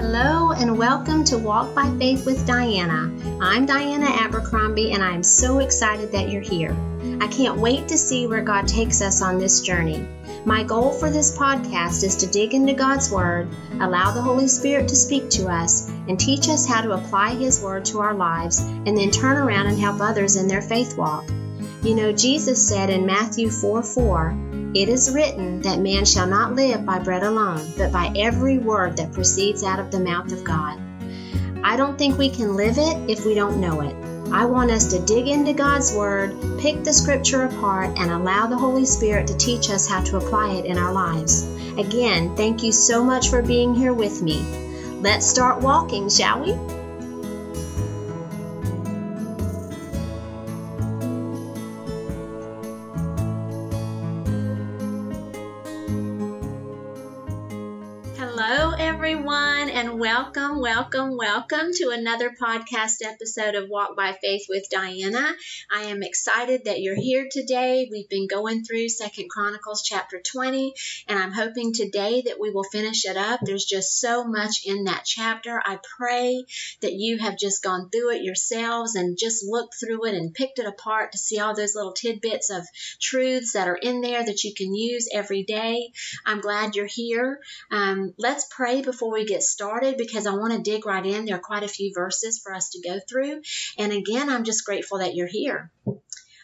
Hello and welcome to Walk by Faith with Diana. I'm Diana Abercrombie and I'm so excited that you're here. I can't wait to see where God takes us on this journey. My goal for this podcast is to dig into God's Word, allow the Holy Spirit to speak to us, and teach us how to apply His Word to our lives, and then turn around and help others in their faith walk. You know, Jesus said in Matthew 4 4, It is written that man shall not live by bread alone, but by every word that proceeds out of the mouth of God. I don't think we can live it if we don't know it. I want us to dig into God's Word, pick the Scripture apart, and allow the Holy Spirit to teach us how to apply it in our lives. Again, thank you so much for being here with me. Let's start walking, shall we? Everyone, and welcome, welcome, welcome to another podcast episode of Walk by Faith with Diana. I am excited that you're here today. We've been going through Second Chronicles chapter 20, and I'm hoping today that we will finish it up. There's just so much in that chapter. I pray that you have just gone through it yourselves and just looked through it and picked it apart to see all those little tidbits of truths that are in there that you can use every day. I'm glad you're here. Um, let's pray before we get started because I want to dig right in. There are quite a few verses for us to go through. And again, I'm just grateful that you're here.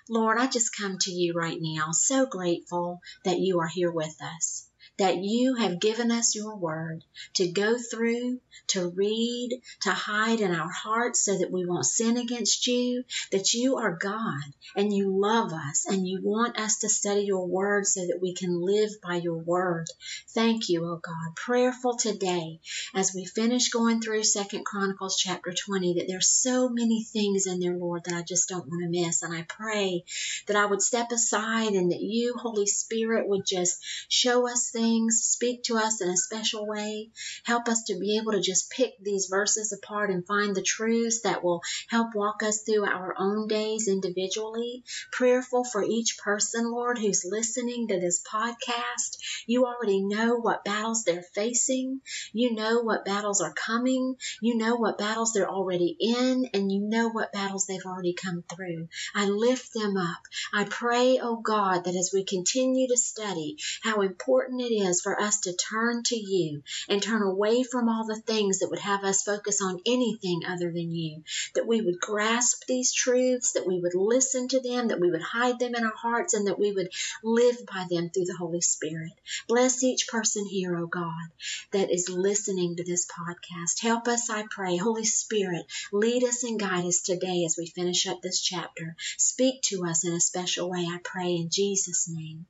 Lord, I just come to you right now, so grateful that you are here with us, that you have given us your word to go through, to read, to hide in our hearts so that we won't sin against you, that you are God and you love us and you want us to study your word so that we can live by your word. Thank you, oh God. Prayerful today as we finish going through Second Chronicles chapter 20 that there's so many things in there, Lord, that I just don't want to miss. And I pray that I would step aside and that you, Holy Spirit, would just show us things, speak to us in a special way, help us to be able to just pick these verses apart and find the truths that will help walk us through our own days individually. Prayerful for each person, Lord, who's listening to this podcast. You already know what battles they're facing. You know what battles are coming. You know what battles they're already in, and you know what battles they've already come through. I lift them up. I pray, oh God, that as we continue to study how important it is for us to turn to you and turn away from all the things that would have us focus on anything other than you, that we would grasp these truths, that we would listen to them, that we would hide them in our hearts, and that we would live by them through the Holy Spirit. Bless each person here, oh God, that is listening to this podcast. Help us, I pray. Holy Spirit, lead us and guide us today as we finish up this chapter. Speak to us in a special way, I pray, in Jesus' name.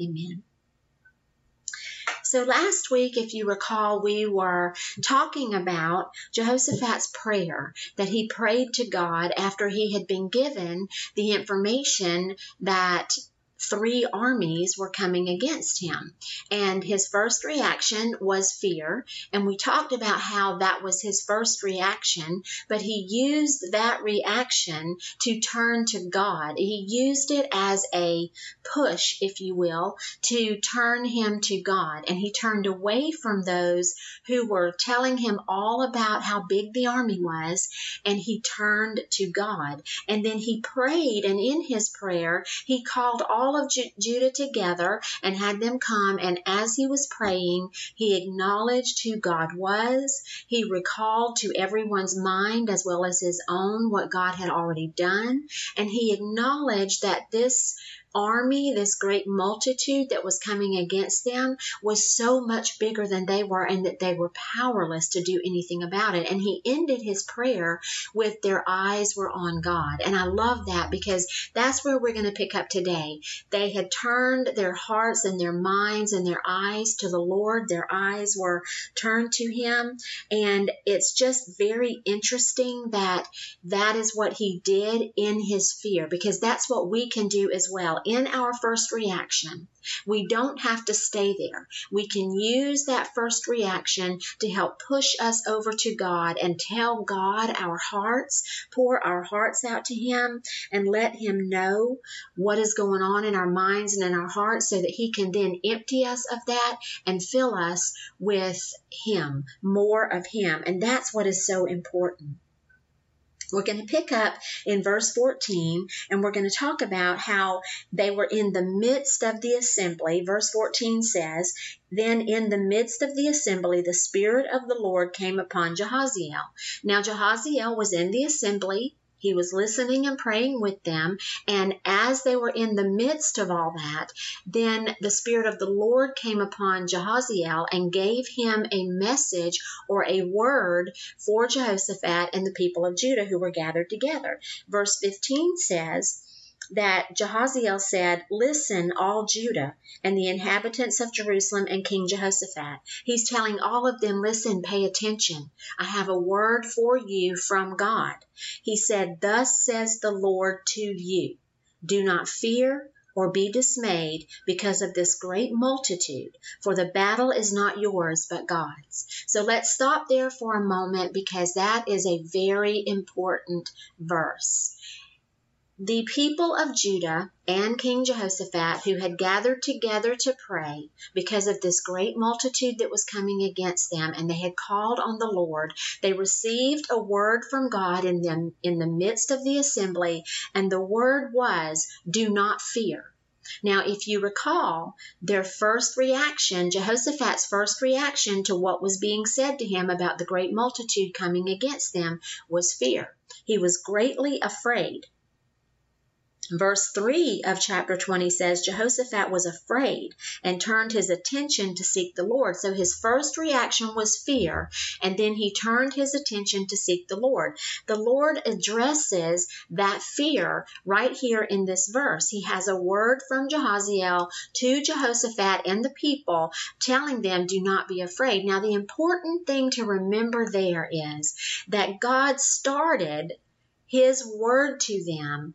Amen. So last week, if you recall, we were talking about Jehoshaphat's prayer that he prayed to God after he had been given the information that three armies were coming against him. And his first reaction was fear. And we talked about how that was his first reaction, but he used that reaction to turn to God. He used it as a push, if you will, to turn him to God. And he turned away from those who were telling him all about how big the army was, and he turned to God. And then he prayed, and in his prayer, he called all of Ju- Judah together and had them come. And as he was praying, he acknowledged who God was. He recalled to everyone's mind as well as his own what God had already done. And he acknowledged that this army, this great multitude that was coming against them, was so much bigger than they were and that they were powerless to do anything about it. And he ended his prayer with their eyes were on God. And I love that because that's where we're going to pick up today. They had turned their hearts and their minds and their eyes to the Lord. Their eyes were turned to him. And it's just very interesting that that is what he did in his fear because that's what we can do as well In our first reaction. We don't have to stay there. We can use that first reaction to help push us over to God and tell God our hearts, pour our hearts out to Him, and let Him know what is going on in our minds and in our hearts so that He can then empty us of that and fill us with Him, more of Him. And that's what is so important. We're going to pick up in verse 14 and we're going to talk about how they were in the midst of the assembly. Verse 14 says, Then in the midst of the assembly, the Spirit of the Lord came upon Jahaziel. Now, Jahaziel was in the assembly he was listening and praying with them. And as they were in the midst of all that, then the Spirit of the Lord came upon Jahaziel and gave him a message or a word for Jehoshaphat and the people of Judah who were gathered together. Verse 15 says, that Jahaziel said, Listen, all Judah and the inhabitants of Jerusalem and King Jehoshaphat. He's telling all of them, Listen, pay attention. I have a word for you from God. He said, Thus says the Lord to you Do not fear or be dismayed because of this great multitude, for the battle is not yours but God's. So let's stop there for a moment because that is a very important verse. The people of Judah and King Jehoshaphat, who had gathered together to pray because of this great multitude that was coming against them, and they had called on the Lord, they received a word from God in them in the midst of the assembly, and the word was, Do not fear. Now, if you recall, their first reaction, Jehoshaphat's first reaction to what was being said to him about the great multitude coming against them was fear. He was greatly afraid. Verse 3 of chapter 20 says Jehoshaphat was afraid and turned his attention to seek the Lord. So his first reaction was fear, and then he turned his attention to seek the Lord. The Lord addresses that fear right here in this verse. He has a word from Jahaziel to Jehoshaphat and the people telling them, Do not be afraid. Now, the important thing to remember there is that God started his word to them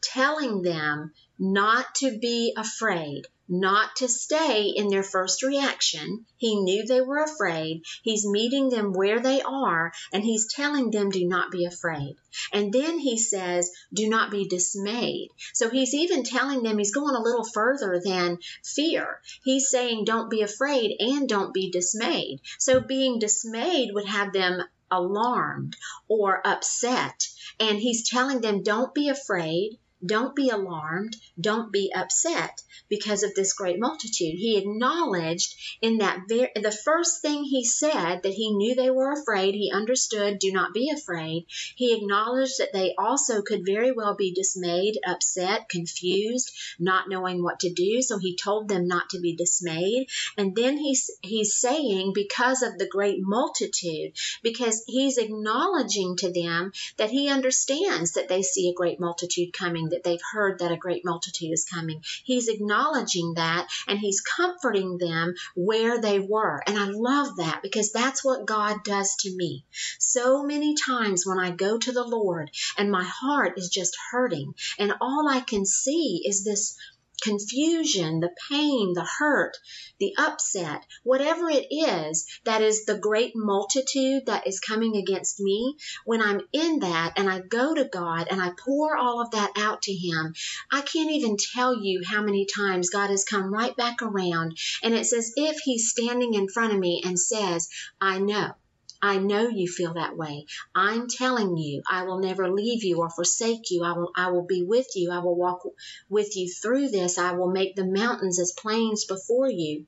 telling them not to be afraid, not to stay in their first reaction. He knew they were afraid. He's meeting them where they are and he's telling them, do not be afraid. And then he says, do not be dismayed. So he's even telling them, he's going a little further than fear. He's saying, don't be afraid and don't be dismayed. So being dismayed would have them alarmed or upset. And he's telling them, don't be afraid don't be alarmed. Don't be upset because of this great multitude. He acknowledged in that very, the first thing he said that he knew they were afraid. He understood, do not be afraid. He acknowledged that they also could very well be dismayed, upset, confused, not knowing what to do. So he told them not to be dismayed. And then he's, he's saying because of the great multitude, because he's acknowledging to them that he understands that they see a great multitude coming that they've heard that a great multitude is coming. He's acknowledging that and he's comforting them where they were. And I love that because that's what God does to me. So many times when I go to the Lord and my heart is just hurting and all I can see is this confusion, the pain, the hurt, the upset, whatever it is that is the great multitude that is coming against me, when I'm in that and I go to God and I pour all of that out to Him, I can't even tell you how many times God has come right back around and it's as if He's standing in front of me and says, I know. I know you feel that way. I'm telling you, I will never leave you or forsake you. I will, I will be with you. I will walk with you through this. I will make the mountains as plains before you.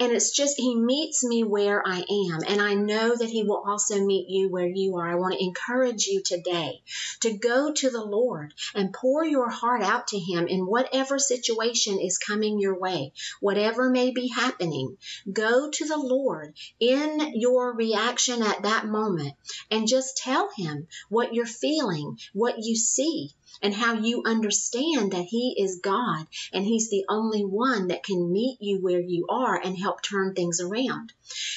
And it's just, He meets me where I am. And I know that He will also meet you where you are. I want to encourage you today to go to the Lord and pour your heart out to Him in whatever situation is coming your way, whatever may be happening. Go to the Lord in your reaction at that moment and just tell Him what you're feeling, what you see and how you understand that He is God and He's the only one that can meet you where you are and help turn things around.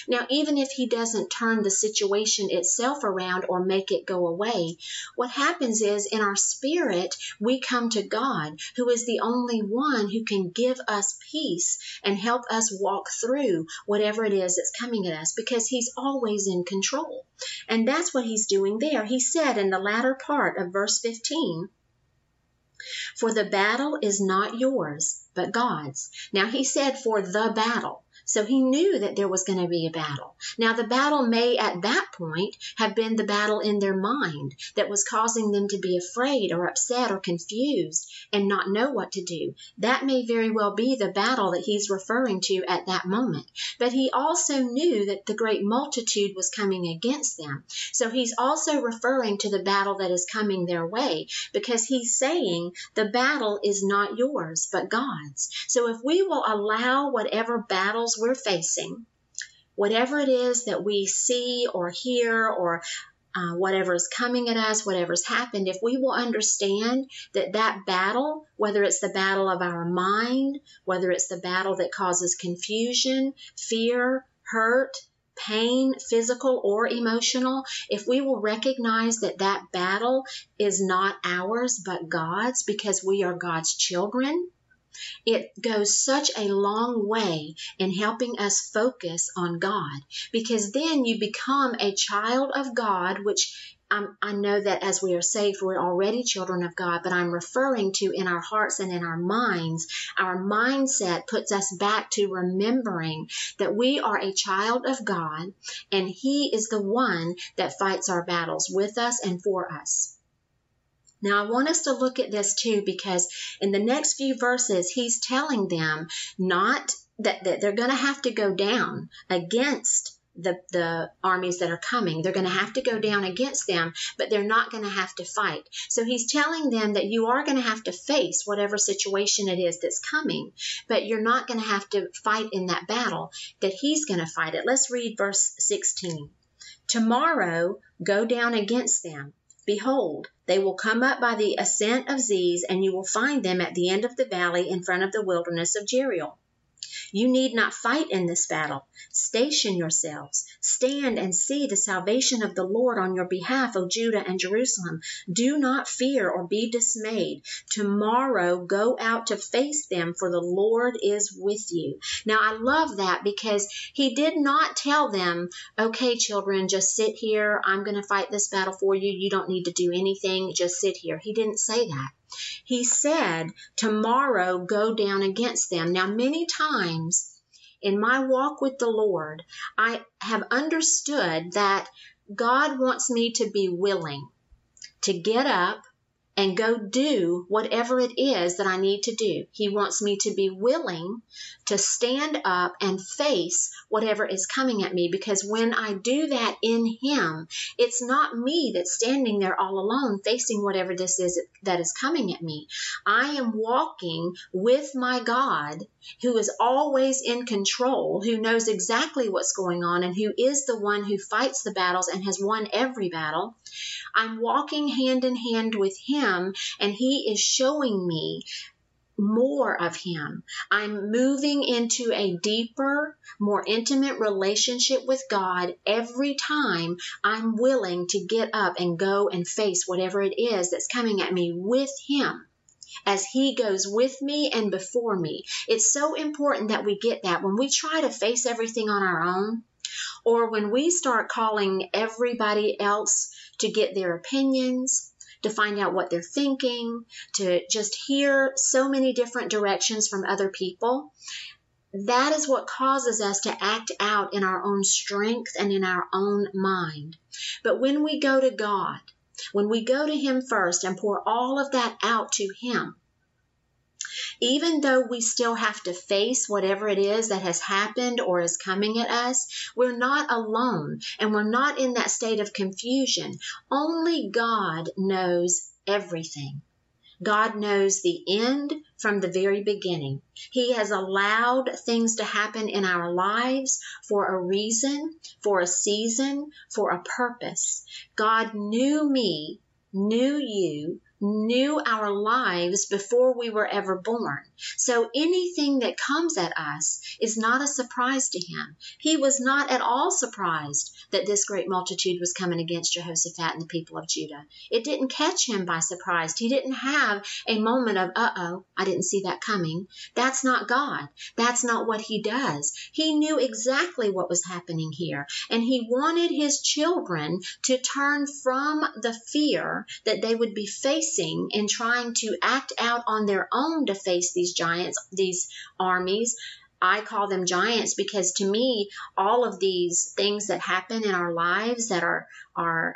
Now, even if He doesn't turn the situation itself around or make it go away, what happens is in our spirit, we come to God, who is the only one who can give us peace and help us walk through whatever it is that's coming at us because He's always in control. And that's what He's doing there. He said in the latter part of verse 15, for the battle is not yours, but God's. Now he said for the battle. So he knew that there was going to be a battle. Now, the battle may at that point have been the battle in their mind that was causing them to be afraid or upset or confused and not know what to do. That may very well be the battle that he's referring to at that moment. But he also knew that the great multitude was coming against them. So he's also referring to the battle that is coming their way because he's saying the battle is not yours, but God's. So if we will allow whatever battles we're facing, whatever it is that we see or hear or uh, whatever is coming at us, whatever's happened, if we will understand that that battle, whether it's the battle of our mind, whether it's the battle that causes confusion, fear, hurt, pain, physical or emotional, if we will recognize that that battle is not ours but God's because we are God's children, it goes such a long way in helping us focus on God because then you become a child of God, which um, I know that as we are saved, we're already children of God, but I'm referring to in our hearts and in our minds. Our mindset puts us back to remembering that we are a child of God and He is the one that fights our battles with us and for us. Now, I want us to look at this too because in the next few verses, he's telling them not that, that they're going to have to go down against the, the armies that are coming. They're going to have to go down against them, but they're not going to have to fight. So he's telling them that you are going to have to face whatever situation it is that's coming, but you're not going to have to fight in that battle, that he's going to fight it. Let's read verse 16. Tomorrow go down against them Behold, they will come up by the ascent of Ziz, and you will find them at the end of the valley in front of the wilderness of Jeruel. You need not fight in this battle. Station yourselves. Stand and see the salvation of the Lord on your behalf, O Judah and Jerusalem. Do not fear or be dismayed. Tomorrow go out to face them, for the Lord is with you. Now, I love that because he did not tell them, okay, children, just sit here. I'm going to fight this battle for you. You don't need to do anything. Just sit here. He didn't say that. He said, Tomorrow go down against them. Now, many times in my walk with the Lord, I have understood that God wants me to be willing to get up and go do whatever it is that I need to do. He wants me to be willing to stand up and face whatever is coming at me because when I do that in Him, it's not me that's standing there all alone facing whatever this is that is coming at me. I am walking with my God who is always in control, who knows exactly what's going on, and who is the one who fights the battles and has won every battle. I'm walking hand in hand with Him, and He is showing me more of Him. I'm moving into a deeper, more intimate relationship with God every time I'm willing to get up and go and face whatever it is that's coming at me with Him as He goes with me and before me. It's so important that we get that. When we try to face everything on our own, or when we start calling everybody else to get their opinions, to find out what they're thinking, to just hear so many different directions from other people, that is what causes us to act out in our own strength and in our own mind. But when we go to God, when we go to Him first and pour all of that out to Him, even though we still have to face whatever it is that has happened or is coming at us, we're not alone and we're not in that state of confusion. Only God knows everything. God knows the end from the very beginning. He has allowed things to happen in our lives for a reason, for a season, for a purpose. God knew me, knew you, knew our lives before we were ever born. So anything that comes at us is not a surprise to him. He was not at all surprised that this great multitude was coming against Jehoshaphat and the people of Judah. It didn't catch him by surprise. He didn't have a moment of, uh oh, I didn't see that coming. That's not God. That's not what he does. He knew exactly what was happening here, and he wanted his children to turn from the fear that they would be facing in trying to act out on their own to face these giants, these armies. I call them giants because to me, all of these things that happen in our lives that are, are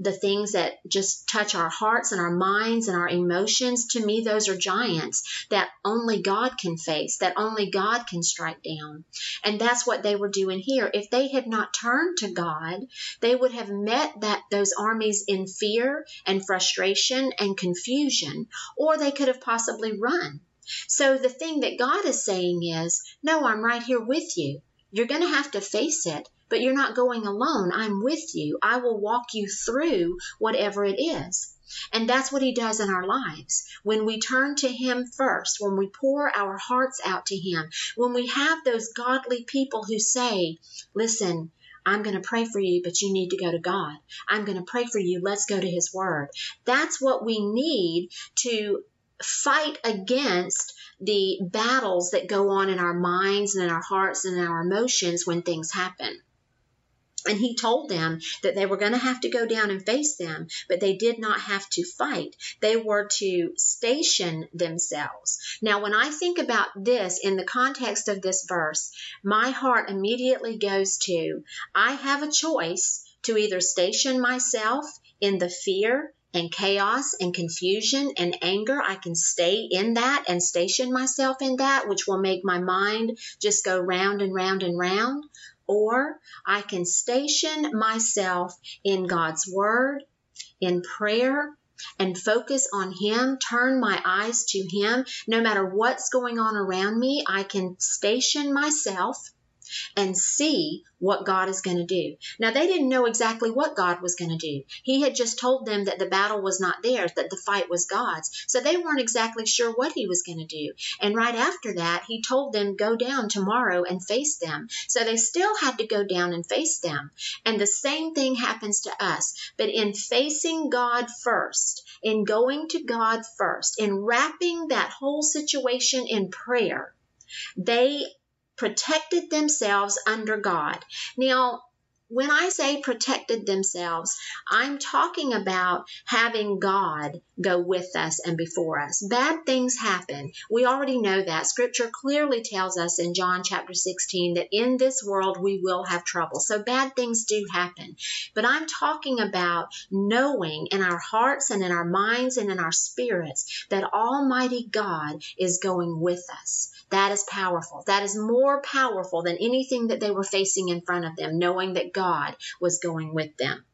the things that just touch our hearts and our minds and our emotions, to me, those are giants that only God can face, that only God can strike down. And that's what they were doing here. If they had not turned to God, they would have met that those armies in fear and frustration and confusion, or they could have possibly run. So the thing that God is saying is, no, I'm right here with you. You're going to have to face it, but you're not going alone. I'm with you. I will walk you through whatever it is. And that's what he does in our lives. When we turn to him first, when we pour our hearts out to him, when we have those godly people who say, listen, I'm going to pray for you, but you need to go to God. I'm going to pray for you. Let's go to his word. That's what we need to fight against the battles that go on in our minds and in our hearts and in our emotions when things happen. And he told them that they were going to have to go down and face them, but they did not have to fight. They were to station themselves. Now, when I think about this in the context of this verse, my heart immediately goes to I have a choice to either station myself in the fear and chaos and confusion and anger. I can stay in that and station myself in that, which will make my mind just go round and round and round. Or I can station myself in God's Word, in prayer, and focus on Him, turn my eyes to Him. No matter what's going on around me, I can station myself and see what God is going to do. Now, they didn't know exactly what God was going to do. He had just told them that the battle was not theirs, that the fight was God's. So they weren't exactly sure what He was going to do. And right after that, He told them, Go down tomorrow and face them. So they still had to go down and face them. And the same thing happens to us. But in facing God first, in going to God first, in wrapping that whole situation in prayer, they protected themselves under God. Now, when I say protected themselves, I'm talking about having God go with us and before us. Bad things happen. We already know that. Scripture clearly tells us in John chapter 16 that in this world we will have trouble. So bad things do happen. But I'm talking about knowing in our hearts and in our minds and in our spirits that Almighty God is going with us. That is powerful. That is more powerful than anything that they were facing in front of them, knowing that God was going with them.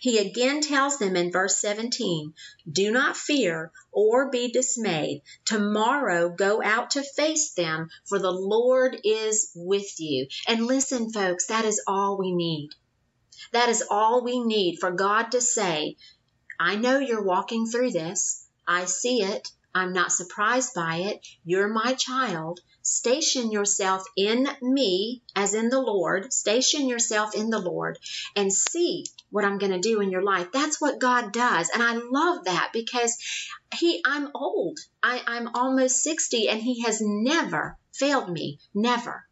He again tells them in verse 17, Do not fear or be dismayed. Tomorrow go out to face them, for the Lord is with you. And listen, folks, that is all we need. That is all we need for God to say, I know you're walking through this. I see it. I'm not surprised by it. You're my child. Station yourself in me, as in the Lord. Station yourself in the Lord and see what I'm going to do in your life. That's what God does. And I love that because he, I'm old. I, I'm almost 60 and he has never failed me. Never.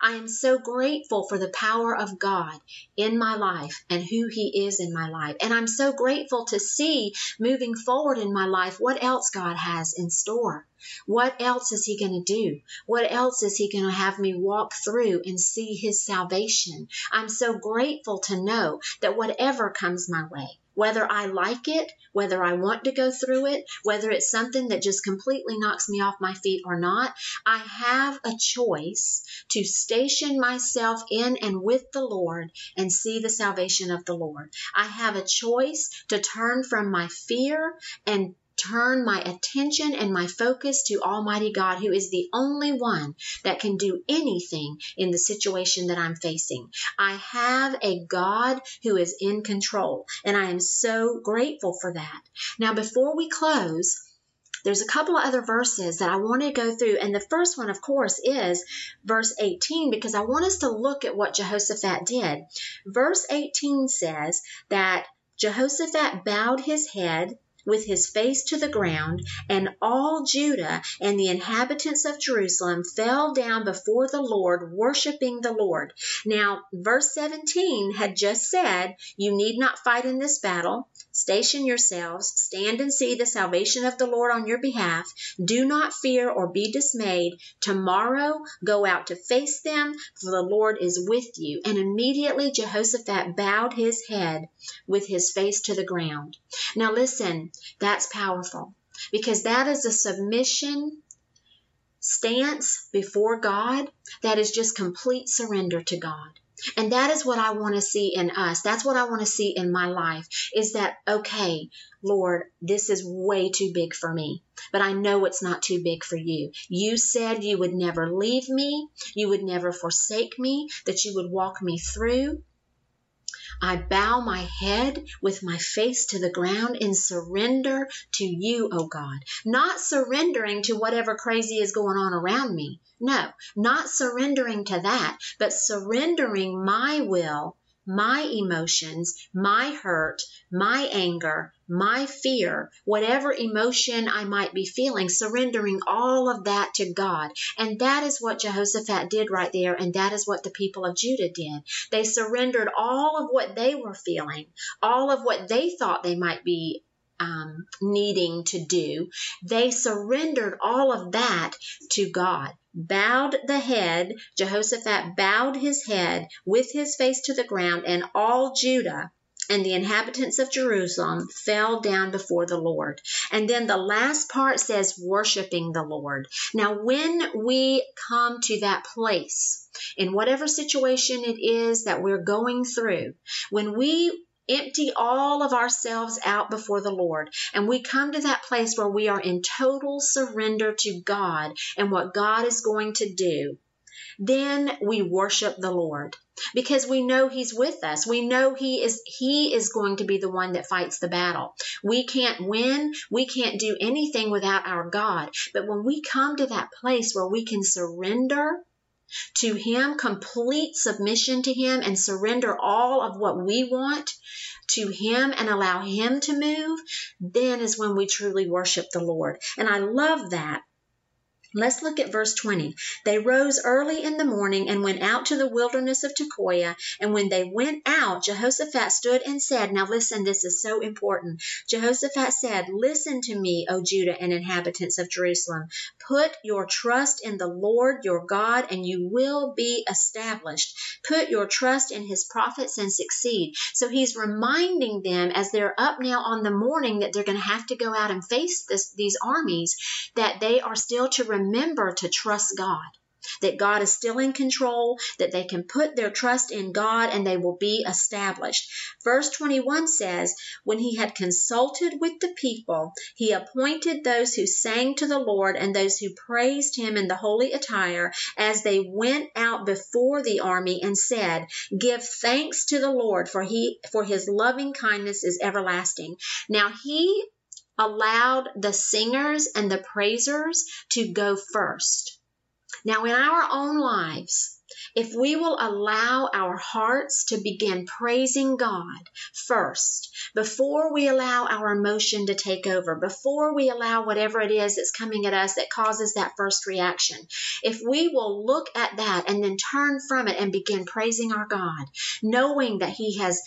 I am so grateful for the power of God in my life and who He is in my life. And I'm so grateful to see moving forward in my life what else God has in store. What else is He going to do? What else is He going to have me walk through and see His salvation? I'm so grateful to know that whatever comes my way, whether I like it, whether I want to go through it, whether it's something that just completely knocks me off my feet or not, I have a choice to station myself in and with the Lord and see the salvation of the Lord. I have a choice to turn from my fear and turn my attention and my focus to Almighty God, who is the only one that can do anything in the situation that I'm facing. I have a God who is in control, and I am so grateful for that. Now, before we close, there's a couple of other verses that I want to go through. And the first one, of course, is verse 18, because I want us to look at what Jehoshaphat did. Verse 18 says that Jehoshaphat bowed his head with his face to the ground, and all Judah and the inhabitants of Jerusalem fell down before the Lord, worshiping the Lord. Now, verse 17 had just said, You need not fight in this battle. Station yourselves, stand and see the salvation of the Lord on your behalf. Do not fear or be dismayed. Tomorrow go out to face them, for the Lord is with you. And immediately Jehoshaphat bowed his head with his face to the ground. Now listen, that's powerful because that is a submission stance before God that is just complete surrender to God. And that is what I want to see in us. That's what I want to see in my life is that, okay, Lord, this is way too big for me, but I know it's not too big for you. You said you would never leave me, you would never forsake me, that you would walk me through. I bow my head with my face to the ground in surrender to you, O oh God. Not surrendering to whatever crazy is going on around me. No, not surrendering to that, but surrendering my will my emotions, my hurt, my anger, my fear, whatever emotion I might be feeling, surrendering all of that to God. And that is what Jehoshaphat did right there, and that is what the people of Judah did. They surrendered all of what they were feeling, all of what they thought they might be um, needing to do. They surrendered all of that to God bowed the head, Jehoshaphat bowed his head with his face to the ground, and all Judah and the inhabitants of Jerusalem fell down before the Lord. And then the last part says, worshiping the Lord. Now, when we come to that place, in whatever situation it is that we're going through, when we empty all of ourselves out before the Lord and we come to that place where we are in total surrender to God and what God is going to do, then we worship the Lord because we know he's with us. We know he is he is going to be the one that fights the battle. We can't win, we can't do anything without our God. But when we come to that place where we can surrender to Him, complete submission to Him, and surrender all of what we want to Him and allow Him to move, then is when we truly worship the Lord. And I love that Let's look at verse 20. They rose early in the morning and went out to the wilderness of Tekoa. And when they went out, Jehoshaphat stood and said, Now listen, this is so important. Jehoshaphat said, Listen to me, O Judah and inhabitants of Jerusalem. Put your trust in the Lord your God, and you will be established. Put your trust in his prophets and succeed. So he's reminding them as they're up now on the morning that they're going to have to go out and face this, these armies, that they are still to remember remember to trust God. That God is still in control, that they can put their trust in God and they will be established. Verse 21 says, When he had consulted with the people, he appointed those who sang to the Lord and those who praised him in the holy attire as they went out before the army and said, Give thanks to the Lord, for he for his loving kindness is everlasting. Now he allowed the singers and the praisers to go first. Now, in our own lives, if we will allow our hearts to begin praising God first, before we allow our emotion to take over, before we allow whatever it is that's coming at us that causes that first reaction, if we will look at that and then turn from it and begin praising our God, knowing that He has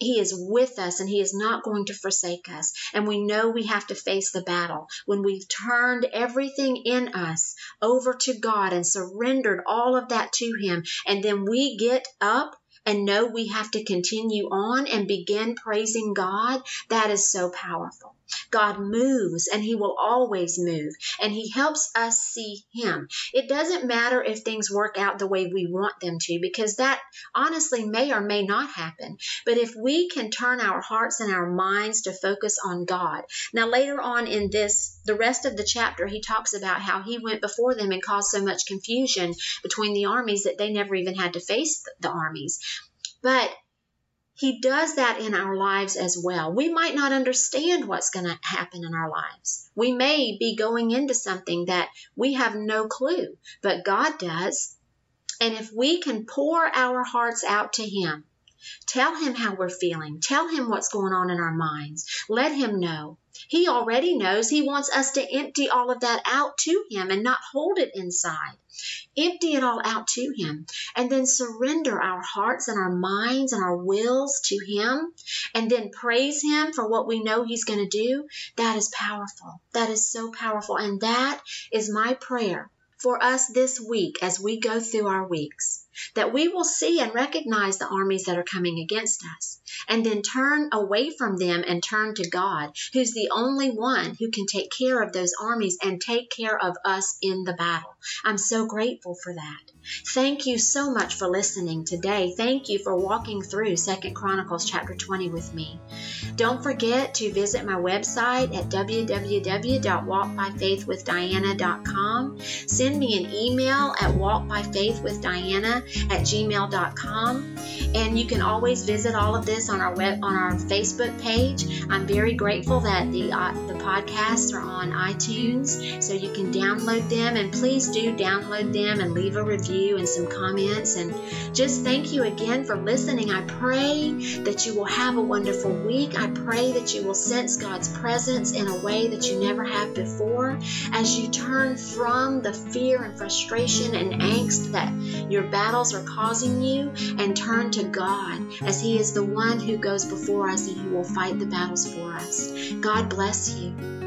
he is with us and He is not going to forsake us. And we know we have to face the battle. When we've turned everything in us over to God and surrendered all of that to Him, and then we get up and know we have to continue on and begin praising God, that is so powerful. God moves and He will always move and He helps us see Him. It doesn't matter if things work out the way we want them to because that honestly may or may not happen. But if we can turn our hearts and our minds to focus on God. Now, later on in this, the rest of the chapter, He talks about how He went before them and caused so much confusion between the armies that they never even had to face the armies. But he does that in our lives as well. We might not understand what's going to happen in our lives. We may be going into something that we have no clue, but God does. And if we can pour our hearts out to Him, tell Him how we're feeling, tell Him what's going on in our minds, let Him know. He already knows. He wants us to empty all of that out to Him and not hold it inside. Empty it all out to Him and then surrender our hearts and our minds and our wills to Him and then praise Him for what we know He's going to do. That is powerful. That is so powerful. And that is my prayer for us this week as we go through our weeks, that we will see and recognize the armies that are coming against us, and then turn away from them and turn to God, who's the only one who can take care of those armies and take care of us in the battle. I'm so grateful for that. Thank you so much for listening today. Thank you for walking through Second Chronicles chapter 20 with me. Don't forget to visit my website at www.walkbyfaithwithdiana.com. Send me an email at walkbyfaithwithdiana at gmail.com. And you can always visit all of this on our web on our Facebook page. I'm very grateful that the uh, the podcasts are on iTunes, so you can download them. And please do download them and leave a review and some comments. And just thank you again for listening. I pray that you will have a wonderful week. I pray that you will sense God's presence in a way that you never have before as you turn from the fear and frustration and angst that your battles are causing you and turn to God as He is the one who goes before us and who will fight the battles for us. God bless you.